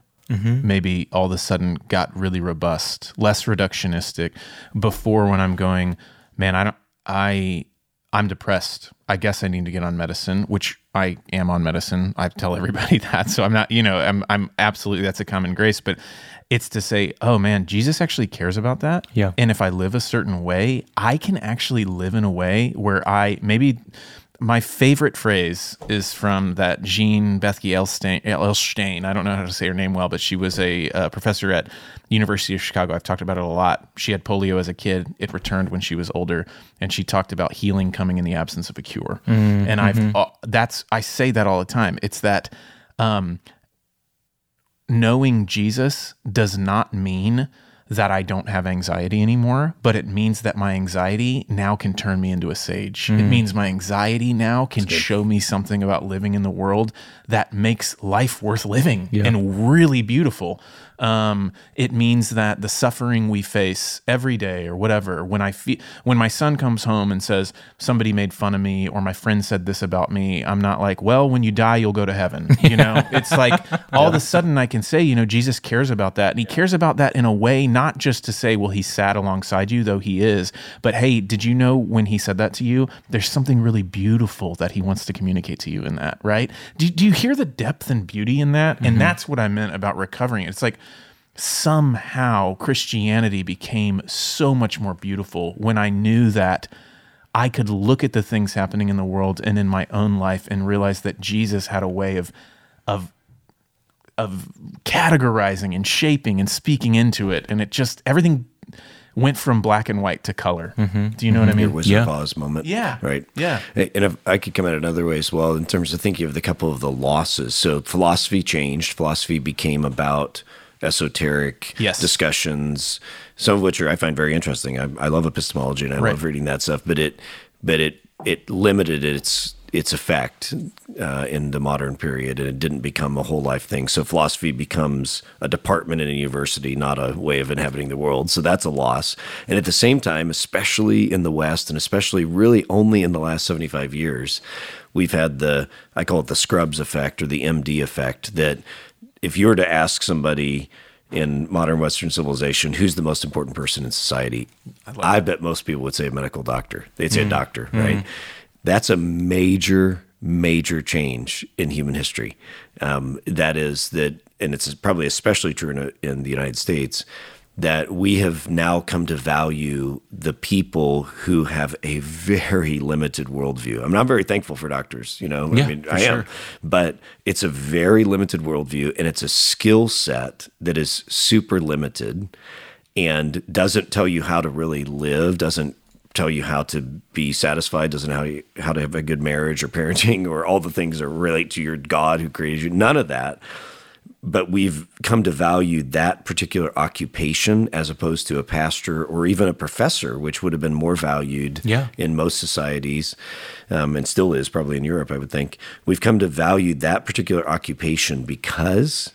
Maybe all of a sudden got really robust, less reductionistic. Before, when I'm going, man, I don't, I, I'm depressed. I guess I need to get on medicine, which I am on medicine. I tell everybody that. So I'm not, you know, I'm, I'm absolutely, that's a common grace, but it's to say, oh man, Jesus actually cares about that. Yeah. And if I live a certain way, I can actually live in a way where I maybe my favorite phrase is from that Jean Bethke Elstein, Elstein. I don't know how to say her name well, but she was a uh, professor at University of Chicago. I've talked about it a lot. She had polio as a kid. It returned when she was older, and she talked about healing coming in the absence of a cure. And I've uh, that's I say that all the time. It's that um, knowing Jesus does not mean that I don't have anxiety anymore, but it means that my anxiety now can turn me into a sage. It mm. means my anxiety now can show me something about living in the world that makes life worth living and really beautiful. Um, it means that the suffering we face every day or whatever, when I feel, when my son comes home and says, somebody made fun of me or my friend said this about me, I'm not like, well, when you die, you'll go to heaven. You know, it's like all of a sudden I can say, you know, Jesus cares about that. And he cares about that in a way, not just to say, well, he's sad alongside you, though he is, but hey, did you know when he said that to you, there's something really beautiful that he wants to communicate to you in that, right? Do, do you hear the depth and beauty in that? And that's what I meant about recovering. It's like, somehow Christianity became so much more beautiful when I knew that I could look at the things happening in the world and in my own life and realize that Jesus had a way of of of categorizing and shaping and speaking into it and it just everything went from black and white to color. Mm-hmm. Do you know what I Your mean? Wizard Yeah. of Oz moment. Yeah. Right. Yeah. And if I could come at it another way as well, in terms of thinking of the couple of the losses. So philosophy changed. Philosophy became about esoteric Yes. discussions, some of which are I find very interesting. I, I love epistemology and I Right. love reading that stuff, but it but it it limited its its effect uh, in the modern period, and it didn't become a whole life thing. So philosophy becomes a department in a university, not a way of inhabiting the world. So that's a loss. And at the same time, especially in the West, and especially really only in the last seventy five years, we've had the I call it the Scrubs effect or the MD effect. That if you were to ask somebody in modern Western civilization, who's the most important person in society? I, bet most people would say a medical doctor. They'd say a mm. doctor, mm-hmm. right? That's a major, major change in human history. Um, that is that, and it's probably especially true in, uh, in the United States. That we have now come to value the people who have a very limited worldview. I'm not very thankful for doctors, you know. Yeah, I mean, I am, sure. but it's a very limited worldview and it's a skill set that is super limited and doesn't tell you how to really live, doesn't tell you how to be satisfied, doesn't how you, how to have a good marriage or parenting or all the things that relate to your God who created you. None of that. But we've come to value that particular occupation as opposed to a pastor or even a professor, which would have been more valued Yeah. in most societies, um, and still is probably in Europe, I would think. We've come to value that particular occupation because,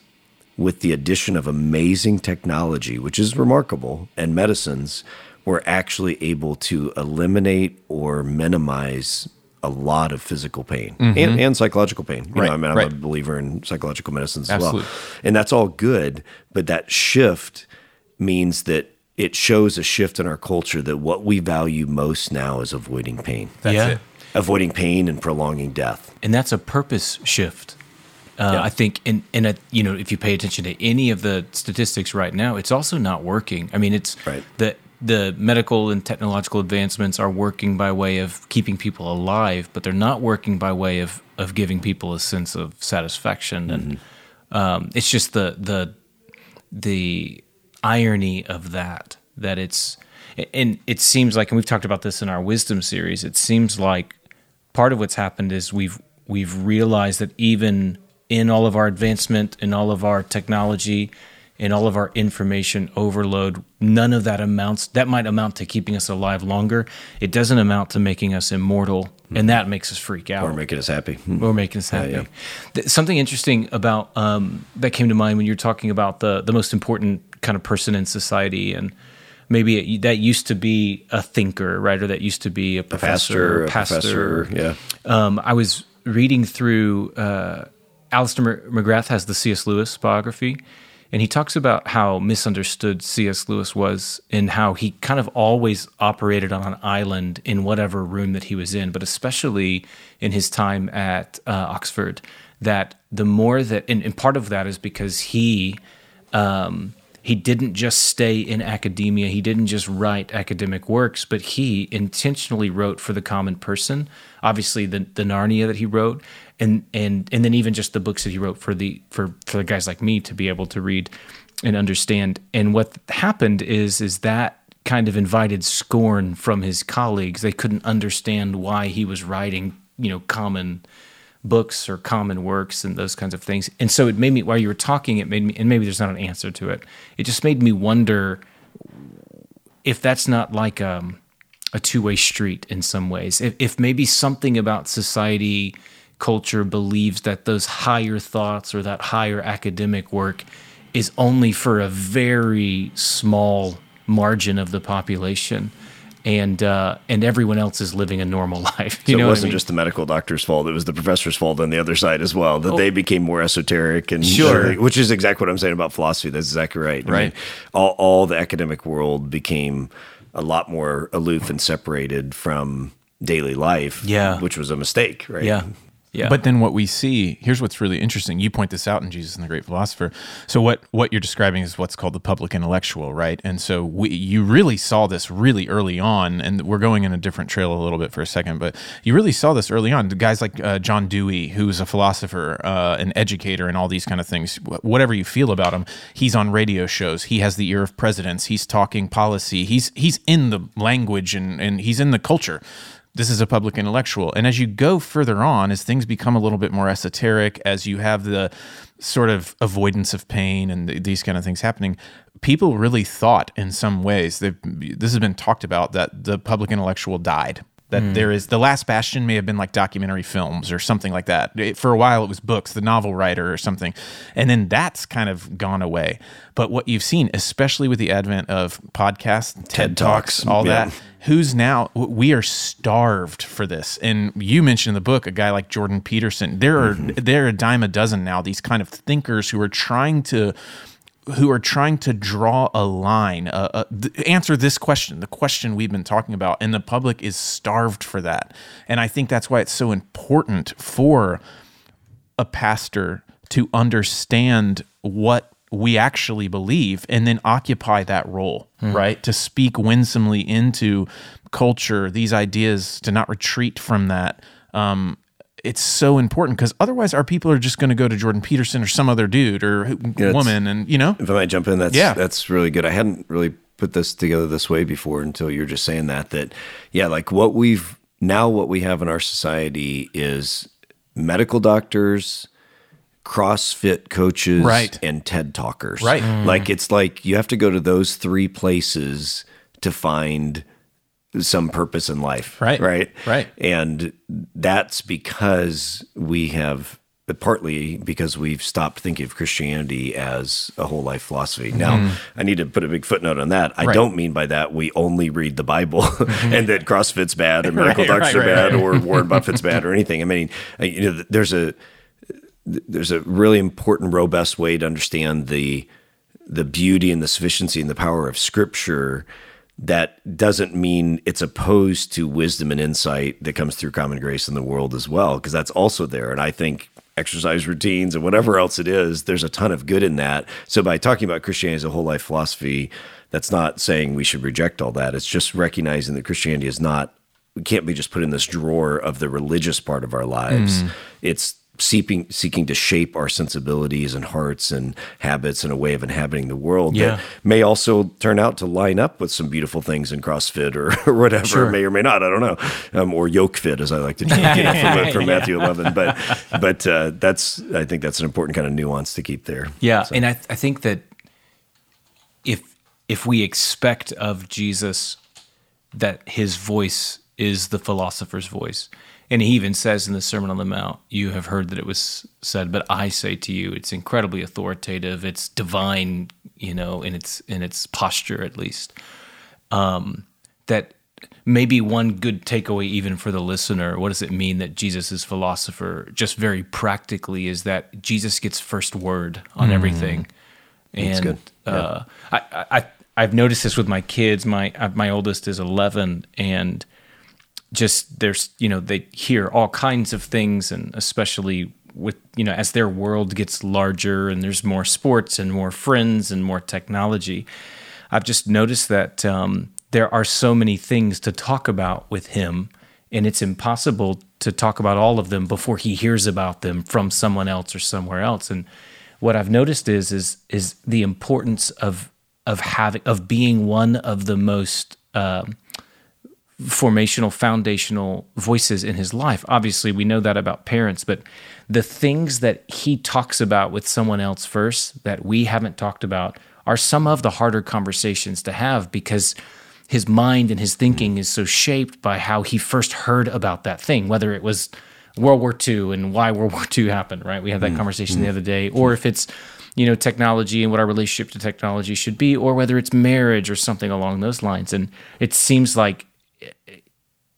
with the addition of amazing technology, which is remarkable, and medicines, we're actually able to eliminate or minimize a lot of physical pain and, and psychological pain. You Mm-hmm. Right, know, I mean, I'm right. a believer in psychological medicine as Absolutely. well. And that's all good. But that shift means that it shows a shift in our culture that what we value most now is avoiding pain, That's Yeah. it. avoiding pain and prolonging death. and that's a purpose shift. Uh, I think, and in a you know, if you pay attention to any of the statistics right now, it's also not working. I mean, it's Right. the the medical and technological advancements are working by way of keeping people alive, but they're not working by way of of giving people a sense of satisfaction. And um, it's just the the the irony of that that it's and it seems like and we've talked about this in our wisdom series it seems like part of what's happened is we've we've realized that even in all of our advancement in all of our technology in all of our information overload none of that amounts that might amount to keeping us alive longer it doesn't amount to making us immortal and that makes us freak out Or making us happy. or making us happy. yeah. Th- Something interesting about um, that came to mind when you're talking about the the most important kind of person in society, and maybe it, that used to be a thinker, right, or that used to be a professor, Pastor, a professor, yeah. Um, I was reading through. Uh, Alister McGrath has the C.S. Lewis biography, and he talks about how misunderstood C.S. Lewis was and how he kind of always operated on an island in whatever room that he was in, but especially in his time at uh, Oxford. That the more that, and, and part of that is because he um, he didn't just stay in academia. He didn't just write academic works, but he intentionally wrote for the common person. Obviously, the the Narnia that he wrote, and and and then even just the books that he wrote for the for for the guys like me to be able to read and understand. And what happened is is that kind of invited scorn from his colleagues. They couldn't understand why he was writing, you know, common books or common works and those kinds of things. And so it made me while you were talking, it made me and maybe there's not an answer to it. It just made me wonder if that's not like um, a two way street in some ways. If, if maybe something about society, culture believes that those higher thoughts or that higher academic work is only for a very small margin of the population. And uh, and everyone else is living a normal life. So it wasn't I mean? just the medical doctor's fault; it was the professor's fault on the other side as well. That oh. they became more esoteric and sure, which is exactly what I'm saying about philosophy. That's exactly right. Right. All, all the academic world became a lot more aloof and separated from daily life. Yeah. Which was a mistake, right? Yeah. Yeah. But then what we see, here's what's really interesting. You point this out in Jesus and the Great Philosopher. So what what you're describing is what's called the public intellectual, right? And so we, you really saw this really early on, and we're going in a different trail a little bit for a second, but you really saw this early on. Guys like uh, John Dewey, who's a philosopher, uh, an educator, and all these kind of things. Whatever you feel about him, he's on radio shows. He has the ear of presidents. He's talking policy. He's he's in the language and and he's in the culture this is a public intellectual. And as you go further on, as things become a little bit more esoteric, as you have the sort of avoidance of pain and th- these kind of things happening, people really thought in some ways this has been talked about that the public intellectual died that mm. there is the last bastion may have been like documentary films or something like that it, for a while it was books the novel writer or something and then that's kind of gone away but what you've seen especially with the advent of podcasts ted, TED talks, talks all yeah. that who's now we are starved for this and you mentioned in the book a guy like jordan peterson there are mm-hmm. there are a dime a dozen now these kind of thinkers who are trying to who are trying to draw a line, uh, uh, th- answer this question, the question we've been talking about, and the public is starved for that. And I think that's why it's so important for a pastor to understand what we actually believe and then occupy that role, mm. right? To speak winsomely into culture, these ideas, to not retreat from that. Um, it's so important because otherwise our people are just going to go to Jordan Peterson or some other dude or yeah, woman, and you know. If I might jump in, that's yeah. that's really good. I hadn't really put this together this way before until you're just saying that. That yeah, like what we've now what we have in our society is medical doctors. CrossFit coaches right. and TED talkers. Right. Mm. Like it's like you have to go to those three places to find some purpose in life. Right. Right. Right. And that's because we have partly because we've stopped thinking of Christianity as a whole life philosophy. Now, mm-hmm. I need to put a big footnote on that. I right. don't mean by that we only read the Bible mm-hmm. and that CrossFit's bad or medical right, doctors right, are bad or Warren Buffett's bad or anything. I mean, you know, there's a there's a really important, robust way to understand the the beauty and the sufficiency and the power of Scripture that doesn't mean it's opposed to wisdom and insight that comes through common grace in the world as well, because that's also there. And I think exercise routines and whatever else it is, there's a ton of good in that. So by talking about Christianity as a whole life philosophy, that's not saying we should reject all that. It's just recognizing that Christianity is not we can't be just put in this drawer of the religious part of our lives. Mm. It's seeking seeking to shape our sensibilities and hearts and habits and a way of inhabiting the world yeah. that may also turn out to line up with some beautiful things in CrossFit or, or whatever, sure. may or may not. I don't know, um, or yoke fit as I like to do from, from Matthew 11. But but uh, that's I think that's an important kind of nuance to keep there. Yeah, so. and I, th- I think that if if we expect of Jesus that his voice is the philosopher's voice and he even says in the Sermon on the Mount, You have heard that it was said, but I say to you, it's incredibly authoritative, it's divine, you know, in its in its posture at least. Um, that maybe one good takeaway even for the listener, what does it mean that Jesus is philosopher? Just very practically is that Jesus gets first word on mm. everything. And uh, I, I I've noticed this with my kids. My my oldest is eleven and just there's you know they hear all kinds of things and especially with you know as their world gets larger and there's more sports and more friends and more technology i've just noticed that um, there are so many things to talk about with him and it's impossible to talk about all of them before he hears about them from someone else or somewhere else. And what i've noticed is is is the importance of of having of being one of the most um, formational, foundational voices in his life. Obviously, we know that about parents, but the things that he talks about with someone else first that we haven't talked about are some of the harder conversations to have because his mind and his thinking is so shaped by how he first heard about that thing, whether it was World War II and why World War II happened, right? We had that mm-hmm. conversation the mm-hmm. other day, or if it's you know technology and what our relationship to technology should be, or whether it's marriage or something along those lines. And it seems like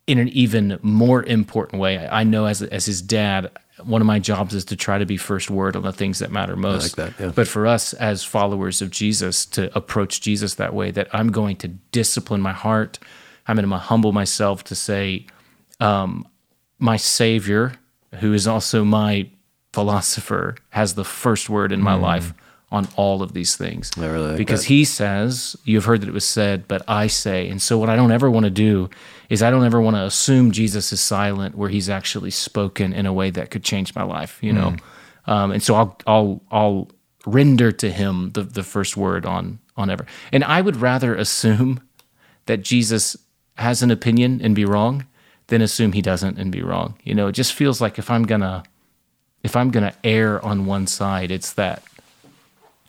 in an even more important way, I know as as his dad, one of my jobs is to try to be first word on the things that matter most. that, yeah. But for us as followers of Jesus to approach Jesus that way, that I'm going to discipline my heart, I'm going to humble myself to say, um, my Savior, who is also my philosopher, has the first word in my life on all of these things. Really like because that. he says, You've heard that it was said, but I say. And so, what I don't ever want to do is, I don't ever want to assume Jesus is silent where he's actually spoken in a way that could change my life, you know? Um, and so, I'll, I'll, I'll render to him the, the first word on, on ever. And I would rather assume that Jesus has an opinion and be wrong than assume he doesn't and be wrong. You know, it just feels like if I'm going to, if I'm going to err on one side, it's that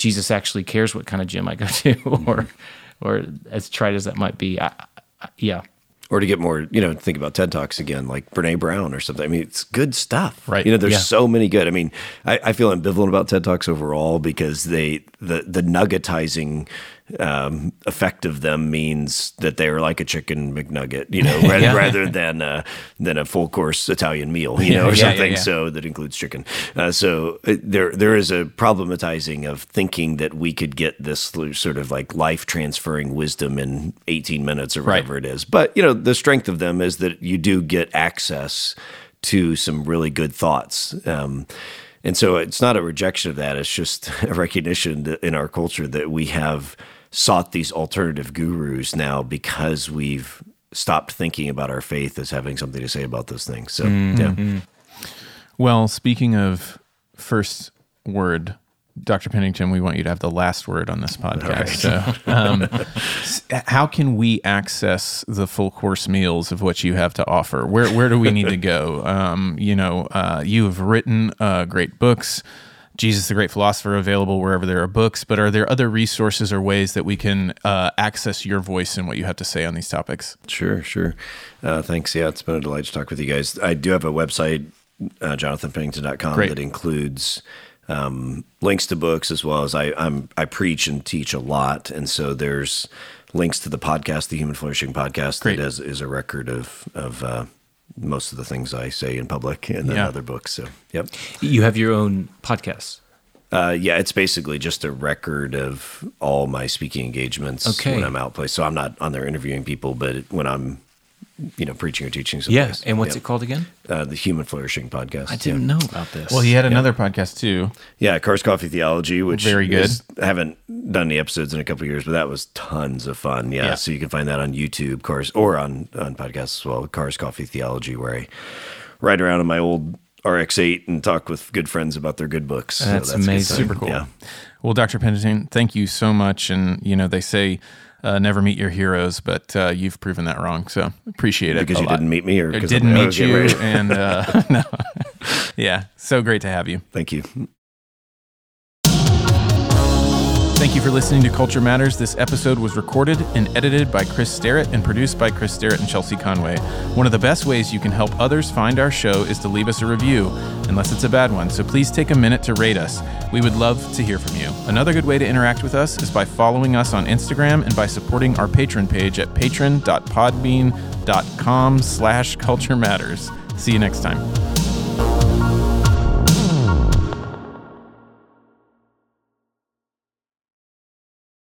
Jesus actually cares what kind of gym I go to, or or as trite as that might be. I, I, yeah, or to get more, you know, think about TED Talks again, like Brene Brown or something. I mean, it's good stuff, Right. You know, there's Yeah. so many good. I mean, I, I feel ambivalent about TED Talks overall because they the the nuggetizing um, effect of them means that they are like a chicken McNugget, you know, rather, Yeah. rather than uh, than a full course Italian meal, you know, or Yeah, something. yeah. So that includes chicken. Uh, so uh, there there is a problematizing of thinking that we could get this sort of like life transferring wisdom in 18 minutes or Right. whatever it is. But you know, the strength of them is that you do get access to some really good thoughts. Um, and so it's not a rejection of that. It's just a recognition that in our culture that we have sought these alternative gurus now because we've stopped thinking about our faith as having something to say about those things. So yeah. Well, speaking of first word, Dr. Pennington, we want you to have the last word on this podcast. So, um, how can we access the full course meals of what you have to offer? Where where do we need to go? Um, you know, uh, you have written uh, great books. Jesus the Great Philosopher available wherever there are books, but are there other resources or ways that we can uh, access your voice and what you have to say on these topics? Sure, sure. Uh, thanks. Yeah, it's been a delight to talk with you guys. I do have a website, uh, jonathanpennington.com, Great. that includes um, links to books as well as I, I'm, I preach and teach a lot. And so there's links to the podcast, the Human Flourishing Podcast, Great. that is, is a record of, of uh, most of the things I say in public and then Yeah. other books. So, yep. you have your own podcast. Uh, yeah, it's basically just a record of all my speaking engagements Okay. when I'm out place. So I'm not on there interviewing people, but when I'm, you know, preaching or teaching Yeah, and what's Yep. it called again? Uh, the Human Flourishing Podcast. I didn't know about this. Well, he had another podcast too. Yeah, Cars Coffee Theology, which Very good. is- I haven't done any episodes in a couple of years, but that was tons of fun. Yeah, Yeah. so you can find that on YouTube, Cars, or on on podcasts as well. Cars Coffee Theology, where I ride around in my old RX-8 and talk with good friends about their good books. So That's amazing. Super cool. Yeah. Well, Dr. Pennington, thank you so much. And, you know, they say uh, never meet your heroes, but uh, you've proven that wrong. So appreciate it. Because you lot. didn't meet me, or didn't meet you. And, uh, no. yeah, so great to have you. Thank you. Thank you for listening to Culture Matters. This episode was recorded and edited by Chris Sterrett and produced by Chris Sterrett and Chelsea Conway. One of the best ways you can help others find our show is to leave us a review, unless it's a bad one. So please take a minute to rate us. We would love to hear from you. Another good way to interact with us is by following us on Instagram and by supporting our patron page at patron.podbean.com slash culture matters. See you next time.